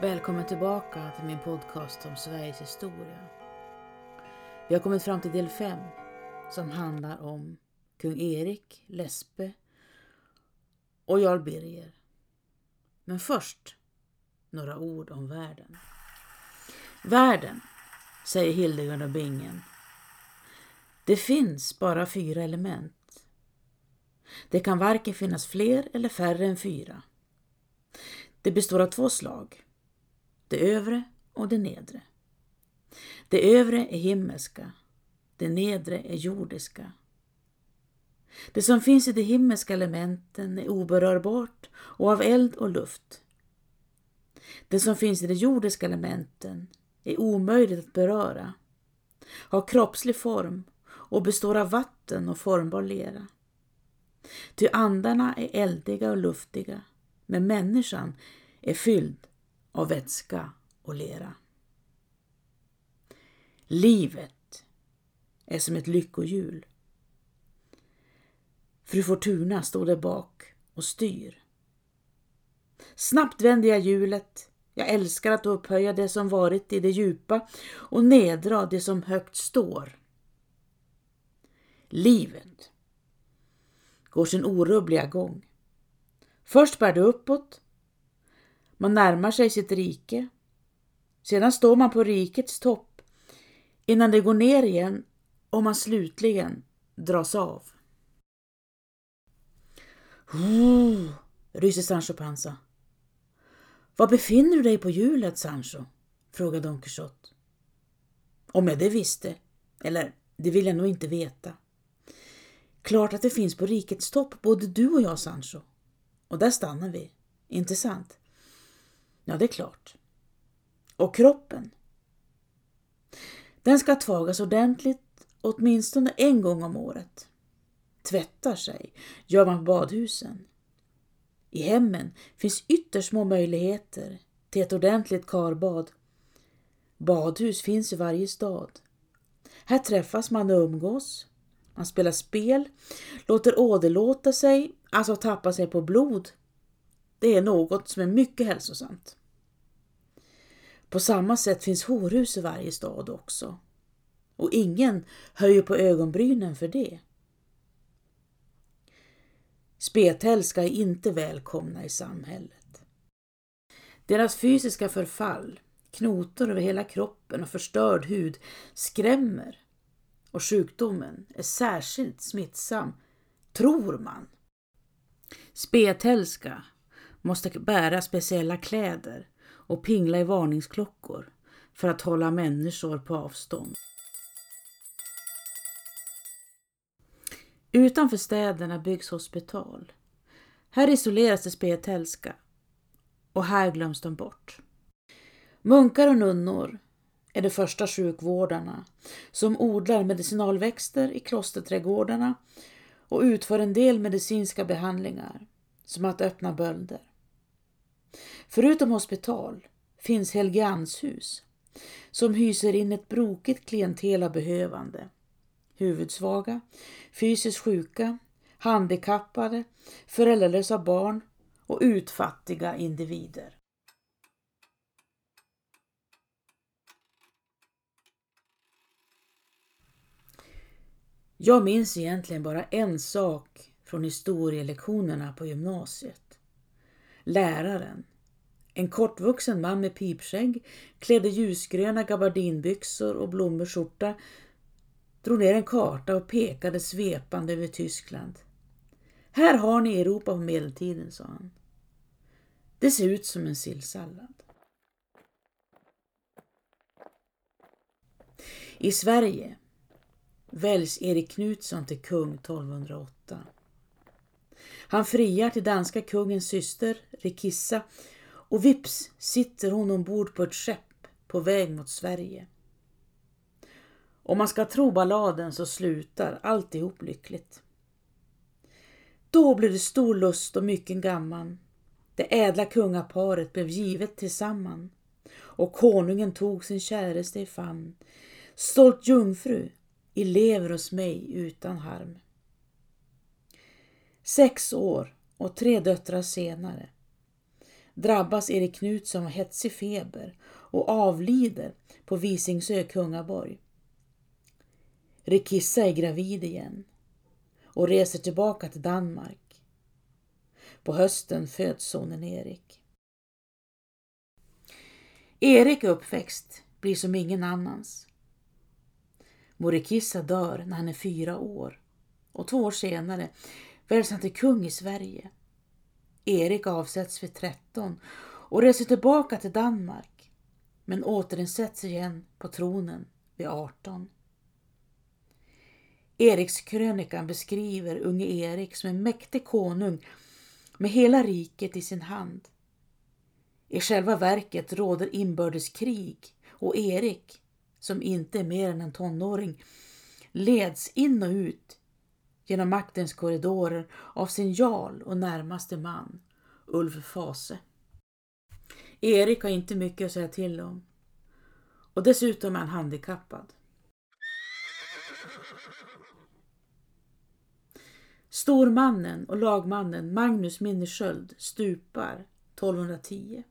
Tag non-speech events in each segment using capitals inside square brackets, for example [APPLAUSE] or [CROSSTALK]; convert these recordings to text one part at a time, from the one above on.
Välkommen tillbaka till min podcast om Sveriges historia. Vi har kommit fram till del 5 som handlar om kung Erik, Lesbe och Jarl Birger. Men först några ord om världen. Världen, säger Hildegard och Bingen. Det finns bara fyra element. Det kan varken finnas fler eller färre än fyra. Det består av två slag det övre och det nedre. Det övre är himmelska, det nedre är jordiska. Det som finns i de himmelska elementen är oberörbart och av eld och luft. Det som finns i de jordiska elementen är omöjligt att beröra, har kroppslig form och består av vatten och formbar lera. Ty andarna är eldiga och luftiga, men människan är fylld av vätska och lera. Livet är som ett lyckohjul. Fru Fortuna står där bak och styr. Snabbt vänder jag hjulet. Jag älskar att upphöja det som varit i det djupa och nedra det som högt står. Livet går sin orubbliga gång. Först bär det uppåt man närmar sig sitt rike. Sedan står man på rikets topp innan det går ner igen och man slutligen dras av. Oh, ryser Sancho Panza. Var befinner du dig på hjulet, Sancho? frågade Don Quixote. Om jag det visste, eller det vill jag nog inte veta. Klart att det finns på rikets topp, både du och jag, Sancho. Och där stannar vi, inte sant? Ja, det är klart. Och kroppen? Den ska tvagas ordentligt åtminstone en gång om året. Tvättar sig gör man på badhusen. I hemmen finns ytterst små möjligheter till ett ordentligt karbad. Badhus finns i varje stad. Här träffas man och umgås. Man spelar spel, låter åderlåta sig, alltså tappa sig på blod. Det är något som är mycket hälsosamt. På samma sätt finns horhus i varje stad också. Och ingen höjer på ögonbrynen för det. Spetälska är inte välkomna i samhället. Deras fysiska förfall, knotor över hela kroppen och förstörd hud skrämmer och sjukdomen är särskilt smittsam, tror man. Spetälska måste bära speciella kläder och pingla i varningsklockor för att hålla människor på avstånd. Utanför städerna byggs hospital. Här isoleras det spetälska och här glöms de bort. Munkar och nunnor är de första sjukvårdarna som odlar medicinalväxter i klosterträdgårdarna och utför en del medicinska behandlingar som att öppna bölder. Förutom hospital finns Helgeandshus som hyser in ett brokigt klientel av behövande. Huvudsvaga, fysiskt sjuka, handikappade, föräldralösa barn och utfattiga individer. Jag minns egentligen bara en sak från historielektionerna på gymnasiet. Läraren, en kortvuxen man med pipskägg, klädde ljusgröna gabardinbyxor och blommig skjorta, drog ner en karta och pekade svepande över Tyskland. Här har ni Europa på medeltiden, sa han. Det ser ut som en sillsallad. I Sverige väljs Erik Knutsson till kung 1208. Han friar till danska kungens syster Rikissa och vips sitter hon ombord på ett skepp på väg mot Sverige. Om man ska tro balladen så slutar alltihop lyckligt. Då blev det stor lust och mycken gamman. Det ädla kungaparet blev givet tillsamman och konungen tog sin käraste i famn. Stolt jungfru, i lever hos mig utan harm. Sex år och tre döttrar senare drabbas Erik Knutsson av hetsig feber och avlider på Visingsö kungaborg. Rikissa är gravid igen och reser tillbaka till Danmark. På hösten föds sonen Erik. Erik uppväxt blir som ingen annans. Morikissa dör när han är fyra år och två år senare väljs han till kung i Sverige. Erik avsätts vid 13 och reser tillbaka till Danmark men återinsätts igen på tronen vid 18. Erikskrönikan beskriver unge Erik som en mäktig konung med hela riket i sin hand. I själva verket råder inbördeskrig och Erik, som inte är mer än en tonåring, leds in och ut genom maktens korridorer av sin jarl och närmaste man, Ulf Fase. Erik har inte mycket att säga till om och dessutom är han handikappad. Stormannen och lagmannen Magnus Minnesköld stupar 1210.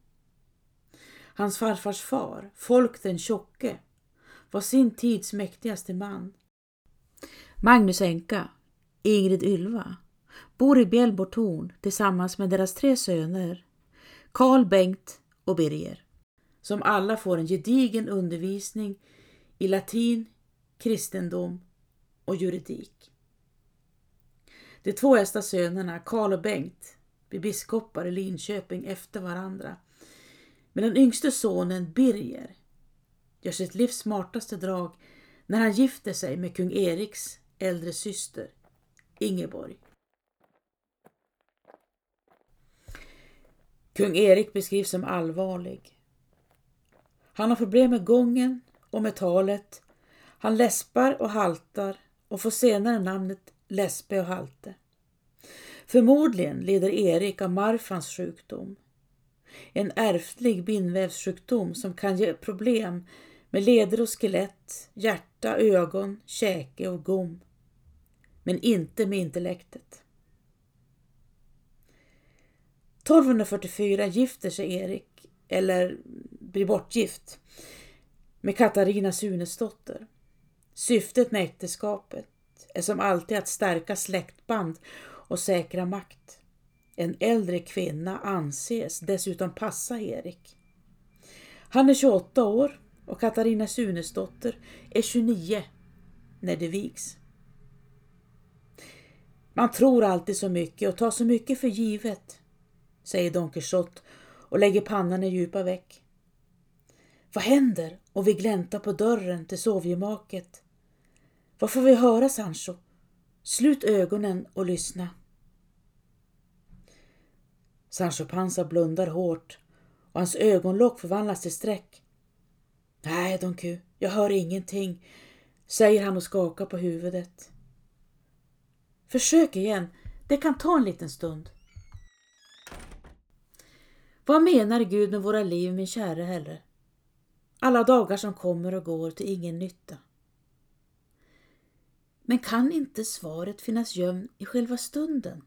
Hans farfars far, Folk den tjocke, var sin tids mäktigaste man. Magnus änka, Ingrid Ylva, bor i Bjällbortorn tillsammans med deras tre söner, Karl Bengt och Birger, som alla får en gedigen undervisning i latin, kristendom och juridik. De två äldsta sönerna, Karl och Bengt, blir biskopar i Linköping efter varandra. Men den yngste sonen, Birger, gör sitt livs smartaste drag när han gifter sig med kung Eriks äldre syster, Ingeborg. Kung Erik beskrivs som allvarlig. Han har problem med gången och med talet. Han läspar och haltar och får senare namnet läspe och Halte. Förmodligen lider Erik av Marfans sjukdom. En ärftlig bindvävssjukdom som kan ge problem med leder och skelett, hjärta, ögon, käke och gom. Men inte med intellektet. 1244 gifter sig Erik, eller blir bortgift, med Katarina Sunesdotter. Syftet med äktenskapet är som alltid att stärka släktband och säkra makt. En äldre kvinna anses dessutom passa Erik. Han är 28 år och Katarina Sunesdotter är 29 när de vigs. Man tror alltid så mycket och tar så mycket för givet, säger Don Quixote och lägger pannan i djupa veck. Vad händer om vi gläntar på dörren till sovgemaket? Vad får vi höra, Sancho? Slut ögonen och lyssna. Sancho Panza blundar hårt och hans ögonlock förvandlas till streck. Nej, Don Q, jag hör ingenting, säger han och skakar på huvudet. Försök igen, det kan ta en liten stund. Vad menar Gud med våra liv, min käre Herre? Alla dagar som kommer och går till ingen nytta. Men kan inte svaret finnas gömd i själva stunden?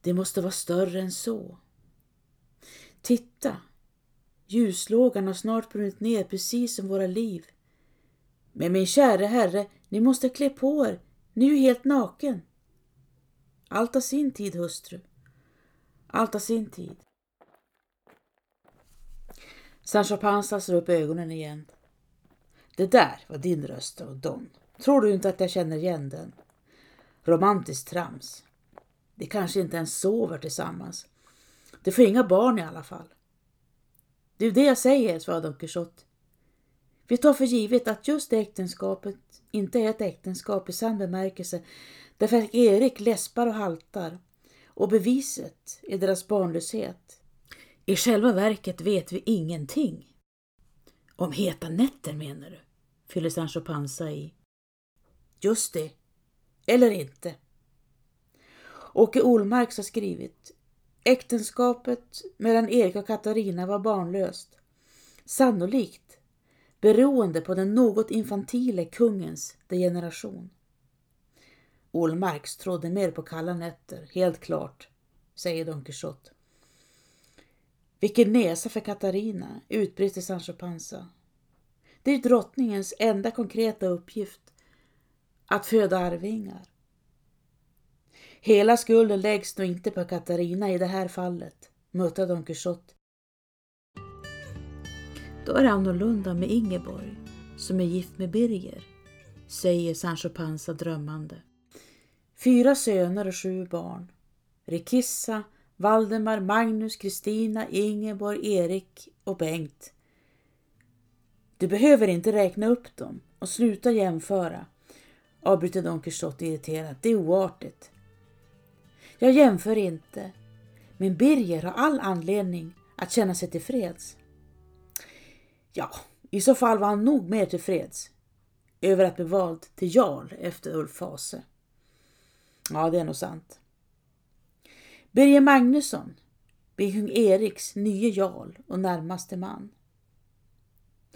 Det måste vara större än så. Titta! Ljuslågan har snart brunnit ner precis som våra liv. Men min käre herre, ni måste klä på er, ni är ju helt naken. Allt har sin tid, hustru. Allt har sin tid. Sancho Panza slår upp ögonen igen. Det där var din röst, och Don. Tror du inte att jag känner igen den? Romantiskt trams. De kanske inte ens sover tillsammans. De får inga barn i alla fall. Det är det jag säger, svarade Don Quixote. Vi tar för givet att just det äktenskapet inte är ett äktenskap i sann bemärkelse därför att Erik läspar och haltar och beviset är deras barnlöshet. I själva verket vet vi ingenting. Om heta nätter menar du? fyller Sancho Panza i. Just det. Eller inte. Åke Olmarks har skrivit Äktenskapet mellan Erik och Katarina var barnlöst. Sannolikt beroende på den något infantile kungens degeneration. Olmarks trodde mer på kalla nätter, helt klart, säger Don Quixote. Vilken näsa för Katarina, utbrister Sancho Panza. Det är drottningens enda konkreta uppgift, att föda arvingar. Hela skulden läggs nog inte på Katarina i det här fallet, muttrar Don Quixote. Då är det annorlunda med Ingeborg, som är gift med Birger, säger Sancho Panza drömmande. Fyra söner och sju barn. Rikissa, Valdemar, Magnus, Kristina, Ingeborg, Erik och Bengt. Du behöver inte räkna upp dem och sluta jämföra, avbryter Don Quixote irriterat. Det är oartigt. Jag jämför inte, men Birger har all anledning att känna sig tillfreds. Ja, i så fall var han nog mer tillfreds över att bli vald till jarl efter Ulf Fase. Ja, det är nog sant. Birger Magnusson blir kung Eriks nye jarl och närmaste man.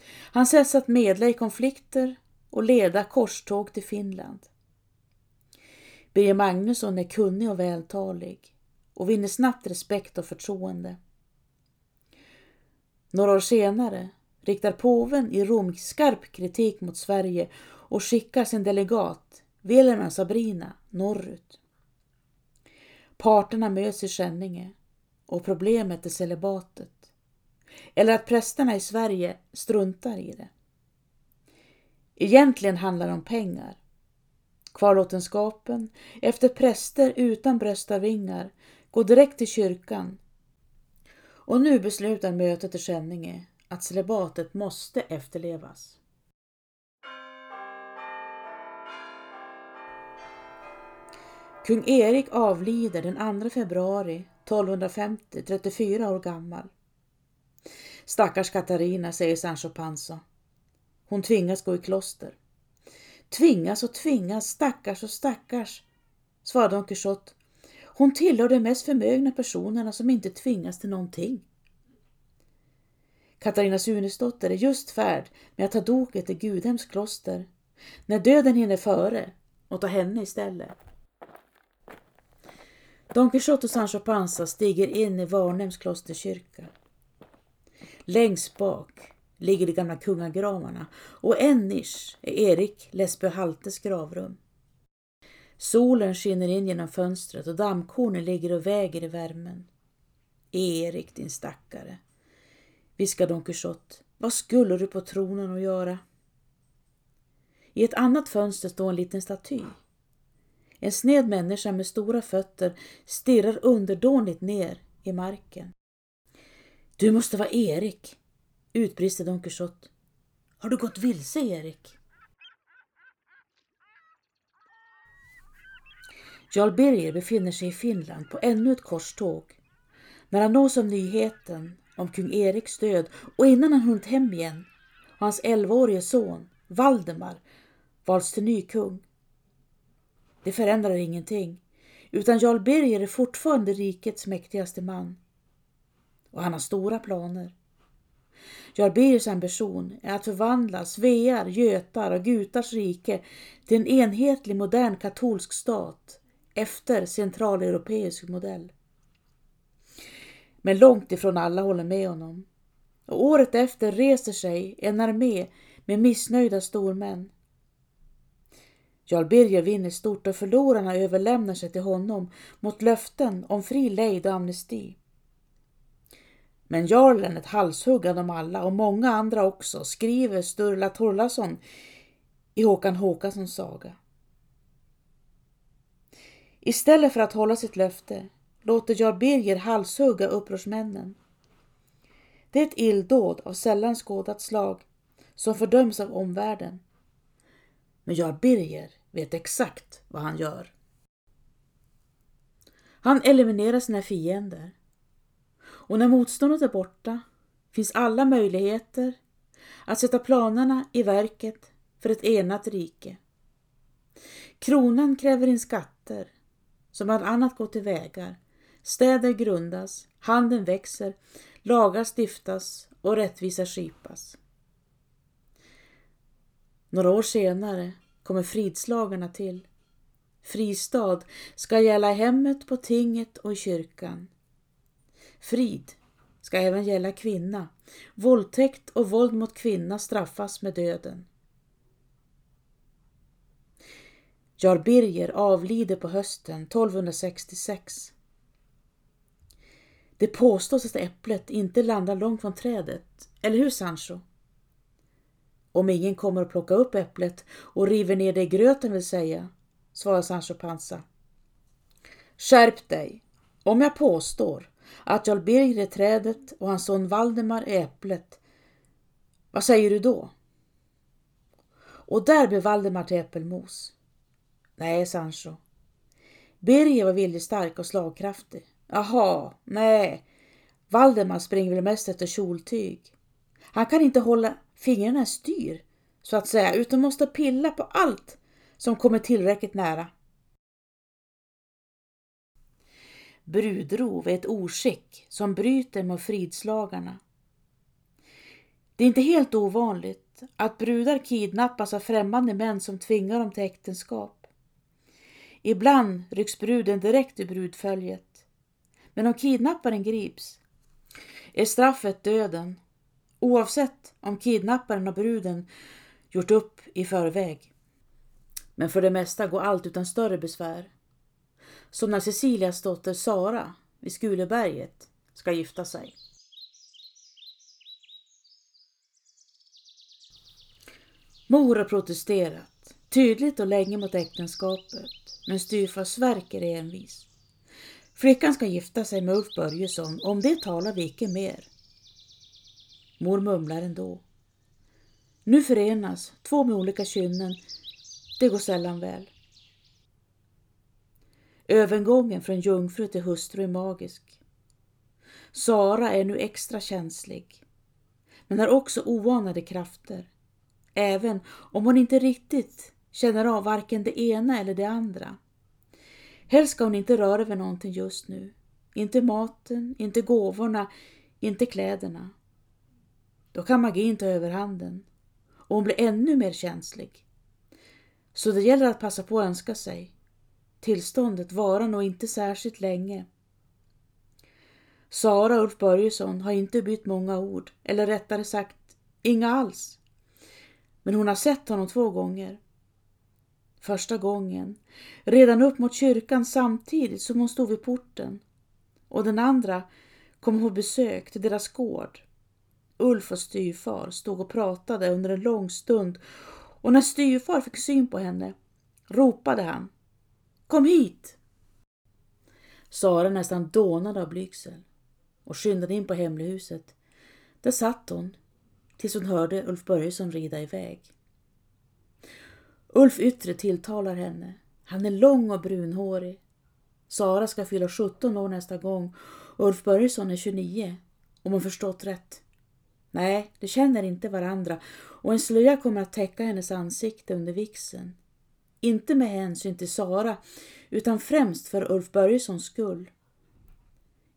Han sätts att medla i konflikter och leda korståg till Finland. Birger Magnusson är kunnig och vältalig och vinner snabbt respekt och förtroende. Några år senare riktar påven i Rom skarp kritik mot Sverige och skickar sin delegat Wilhelm Sabrina norrut. Parterna möts i Skänninge och problemet är celibatet. Eller att prästerna i Sverige struntar i det. Egentligen handlar det om pengar. Kvarlåtenskapen efter präster utan bröstarvingar går direkt till kyrkan. Och nu beslutar mötet i Skänninge att celibatet måste efterlevas. Kung Erik avlider den 2 februari 1250, 34 år gammal. Stackars Katarina, säger Sancho Panza. Hon tvingas gå i kloster. Tvingas och tvingas, stackars och stackars, svarade Don Quixote. Hon tillhör de mest förmögna personerna som inte tvingas till någonting. Katarina Sunesdotter är just färd med att ta doket till Gudhems kloster när döden hinner före och ta henne istället. Don Quixote och Sancho Panza stiger in i Varnhems klosterkyrka. Längst bak ligger de gamla kungagravarna och en nisch är Erik Lesbö Haltes gravrum. Solen skiner in genom fönstret och dammkornen ligger och väger i värmen. Erik, din stackare, viskar Don Quixote. Vad skulle du på tronen att göra? I ett annat fönster står en liten staty. En sned människa med stora fötter stirrar underdånigt ner i marken. Du måste vara Erik, utbrister Don Quixote. Har du gått vilse, Erik? Jarl Birger befinner sig i Finland på ännu ett korståg. När han nås av nyheten om kung Eriks död och innan han hunnit hem igen har hans 11-årige son Valdemar valts till ny kung. Det förändrar ingenting, utan Jarl Birger är fortfarande rikets mäktigaste man. Och han har stora planer. Jarl Birgers ambition är att förvandla Svear, Götar och Gutars rike till en enhetlig modern katolsk stat efter centraleuropeisk modell. Men långt ifrån alla håller med honom. Och året efter reser sig en armé med missnöjda stormän. Jarl Birger vinner stort och förlorarna överlämnar sig till honom mot löften om fri lejd och amnesti. Men jarlen ett halshugg av dem alla och många andra också, skriver Sturla Torlason i Håkan Håkanssons saga. Istället för att hålla sitt löfte låter Jarl Birger halshugga upprorsmännen. Det är ett illdåd av sällan skådat slag som fördöms av omvärlden. Men Jarl Birger vet exakt vad han gör. Han eliminerar sina fiender. Och när motståndet är borta finns alla möjligheter att sätta planerna i verket för ett enat rike. Kronan kräver in skatter som bland annat går till vägar Städer grundas, handeln växer, lagar stiftas och rättvisa skipas. Några år senare kommer fridslagarna till. Fristad ska gälla i hemmet, på tinget och i kyrkan. Frid ska ska även gälla kvinna. Våldtäkt och våld mot kvinna straffas med döden. Jarl Birger avlider på hösten 1266. Det påstås att äpplet inte landar långt från trädet, eller hur Sancho? Om ingen kommer att plocka upp äpplet och river ner det i gröten vill säga, svarar Sancho Panza. Skärp dig! Om jag påstår att Jarl Birger är trädet och hans son Valdemar är äpplet, vad säger du då? Och där blev Valdemar till äppelmos. Nej, Sancho. Birger var viljestark och slagkraftig. Jaha, nej. Valdemar springer väl mest efter kjoltyg. Han kan inte hålla fingrarna i styr, så att säga, utan måste pilla på allt som kommer tillräckligt nära. Brudrov är ett oskick som bryter mot fridslagarna. Det är inte helt ovanligt att brudar kidnappas av främmande män som tvingar dem till äktenskap. Ibland rycks bruden direkt ur brudföljet. Men om kidnapparen grips är straffet döden oavsett om kidnapparen och bruden gjort upp i förväg. Men för det mesta går allt utan större besvär. Som när Cecilias dotter Sara vid Skuleberget ska gifta sig. Mor har protesterat, tydligt och länge mot äktenskapet, men styvfar Sverker är envis. Flickan ska gifta sig med Ulf Börjesson och om det talar vi icke mer. Mor mumlar ändå. Nu förenas två med olika kynnen. Det går sällan väl. Övergången från jungfru till hustru är magisk. Sara är nu extra känslig, men har också oanade krafter, även om hon inte riktigt känner av varken det ena eller det andra. Helst ska hon inte röra vid någonting just nu. Inte maten, inte gåvorna, inte kläderna. Då kan magin ta överhanden och hon blir ännu mer känslig. Så det gäller att passa på att önska sig. Tillståndet varar nog inte särskilt länge. Sara Ulf Börjesson har inte bytt många ord, eller rättare sagt inga alls. Men hon har sett honom två gånger. Första gången, redan upp mot kyrkan samtidigt som hon stod vid porten. Och den andra kom på besök till deras gård. Ulf och styvfar stod och pratade under en lång stund och när styvfar fick syn på henne ropade han Kom hit! Sara nästan dånade av blygsel och skyndade in på hemlighuset. Där satt hon tills hon hörde Ulf Börjesson rida iväg. Ulf Yttre tilltalar henne. Han är lång och brunhårig. Sara ska fylla 17 år nästa gång och Ulf Börjesson är 29, om hon förstått rätt. Nej, de känner inte varandra och en slöja kommer att täcka hennes ansikte under vixen. Inte med hänsyn till Sara, utan främst för Ulf Börjessons skull.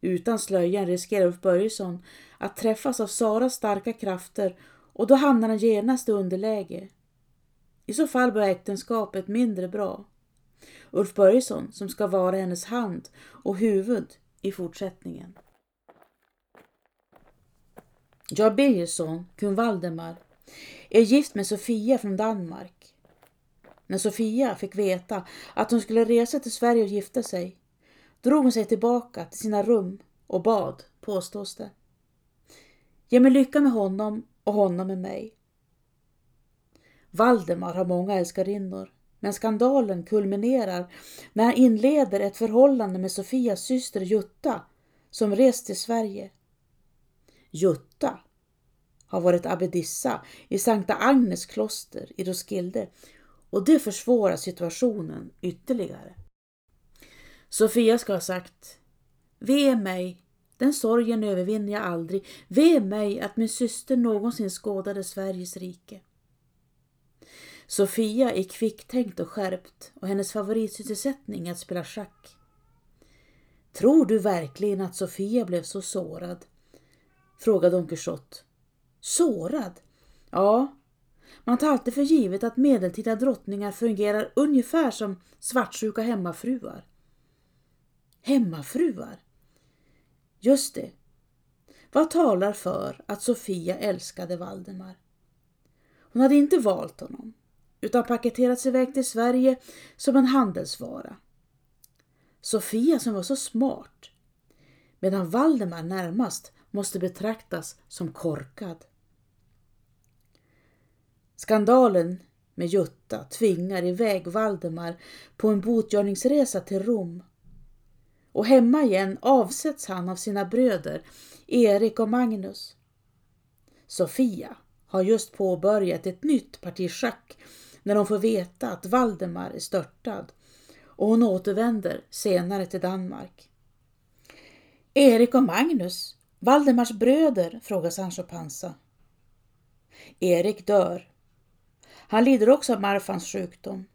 Utan slöjan riskerar Ulf Börjesson att träffas av Saras starka krafter och då hamnar han genast i underläge. I så fall blir äktenskapet mindre bra. Ulf Börjesson som ska vara hennes hand och huvud i fortsättningen. Jarl Birgersson, kung Valdemar, är gift med Sofia från Danmark. När Sofia fick veta att hon skulle resa till Sverige och gifta sig drog hon sig tillbaka till sina rum och bad, påstås det. Ge mig lycka med honom och honom med mig. Valdemar har många älskarinnor, men skandalen kulminerar när han inleder ett förhållande med Sofias syster Jutta som rest till Sverige. Jutta har varit abbedissa i Sankta Agnes kloster i Roskilde och det försvårar situationen ytterligare. Sofia ska ha sagt Ve mig, den sorgen övervinner jag aldrig. Ve mig att min syster någonsin skådade Sveriges rike. Sofia är kvicktänkt och skärpt och hennes favoritsysselsättning är att spela schack. Tror du verkligen att Sofia blev så sårad? frågade Don Quixote. Sårad? Ja, man tar alltid för givet att medeltida drottningar fungerar ungefär som svartsjuka hemmafruar. Hemmafruar? Just det. Vad talar för att Sofia älskade Valdemar? Hon hade inte valt honom utan paketerats iväg till Sverige som en handelsvara. Sofia som var så smart medan Valdemar närmast måste betraktas som korkad. Skandalen med Jutta tvingar iväg Valdemar på en botgörningsresa till Rom. Och hemma igen avsätts han av sina bröder Erik och Magnus. Sofia har just påbörjat ett nytt parti schack när hon får veta att Valdemar är störtad och hon återvänder senare till Danmark. Erik och Magnus, Valdemars bröder, frågar Sancho Panza. Erik dör. Han lider också av Marfans sjukdom,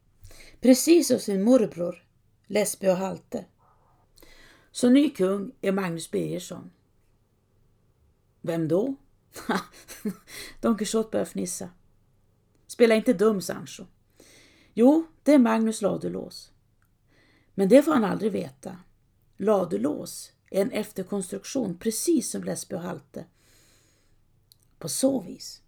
precis som sin morbror Lesbe och Halte. Så ny kung är Magnus Birgersson. Vem då? [LAUGHS] Don Quixote börjar fnissa. Spela inte dum, Sancho. Jo, det är Magnus Ladulås. Men det får han aldrig veta. Ladulås är en efterkonstruktion precis som Lesbio och Halte. På så vis.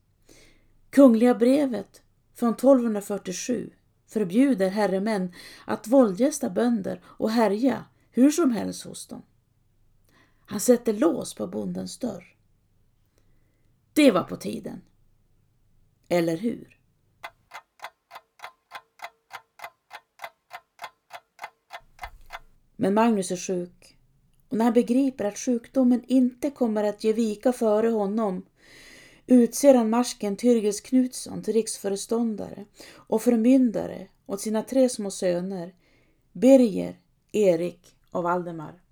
Kungliga brevet från 1247 förbjuder herremän att våldgästa bönder och härja hur som helst hos dem. Han sätter lås på bondens dörr. Det var på tiden. Eller hur? Men Magnus är sjuk och när han begriper att sjukdomen inte kommer att ge vika före honom utser han marsken Tyrgels Knutsson till riksföreståndare och förmyndare åt sina tre små söner Birger, Erik och Valdemar.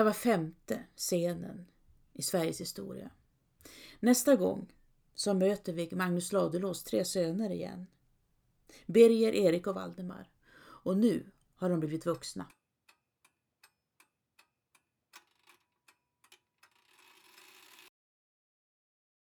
Här var femte scenen i Sveriges historia. Nästa gång så möter vi Magnus Ladulås tre söner igen. Birger, Erik och Valdemar. Och nu har de blivit vuxna.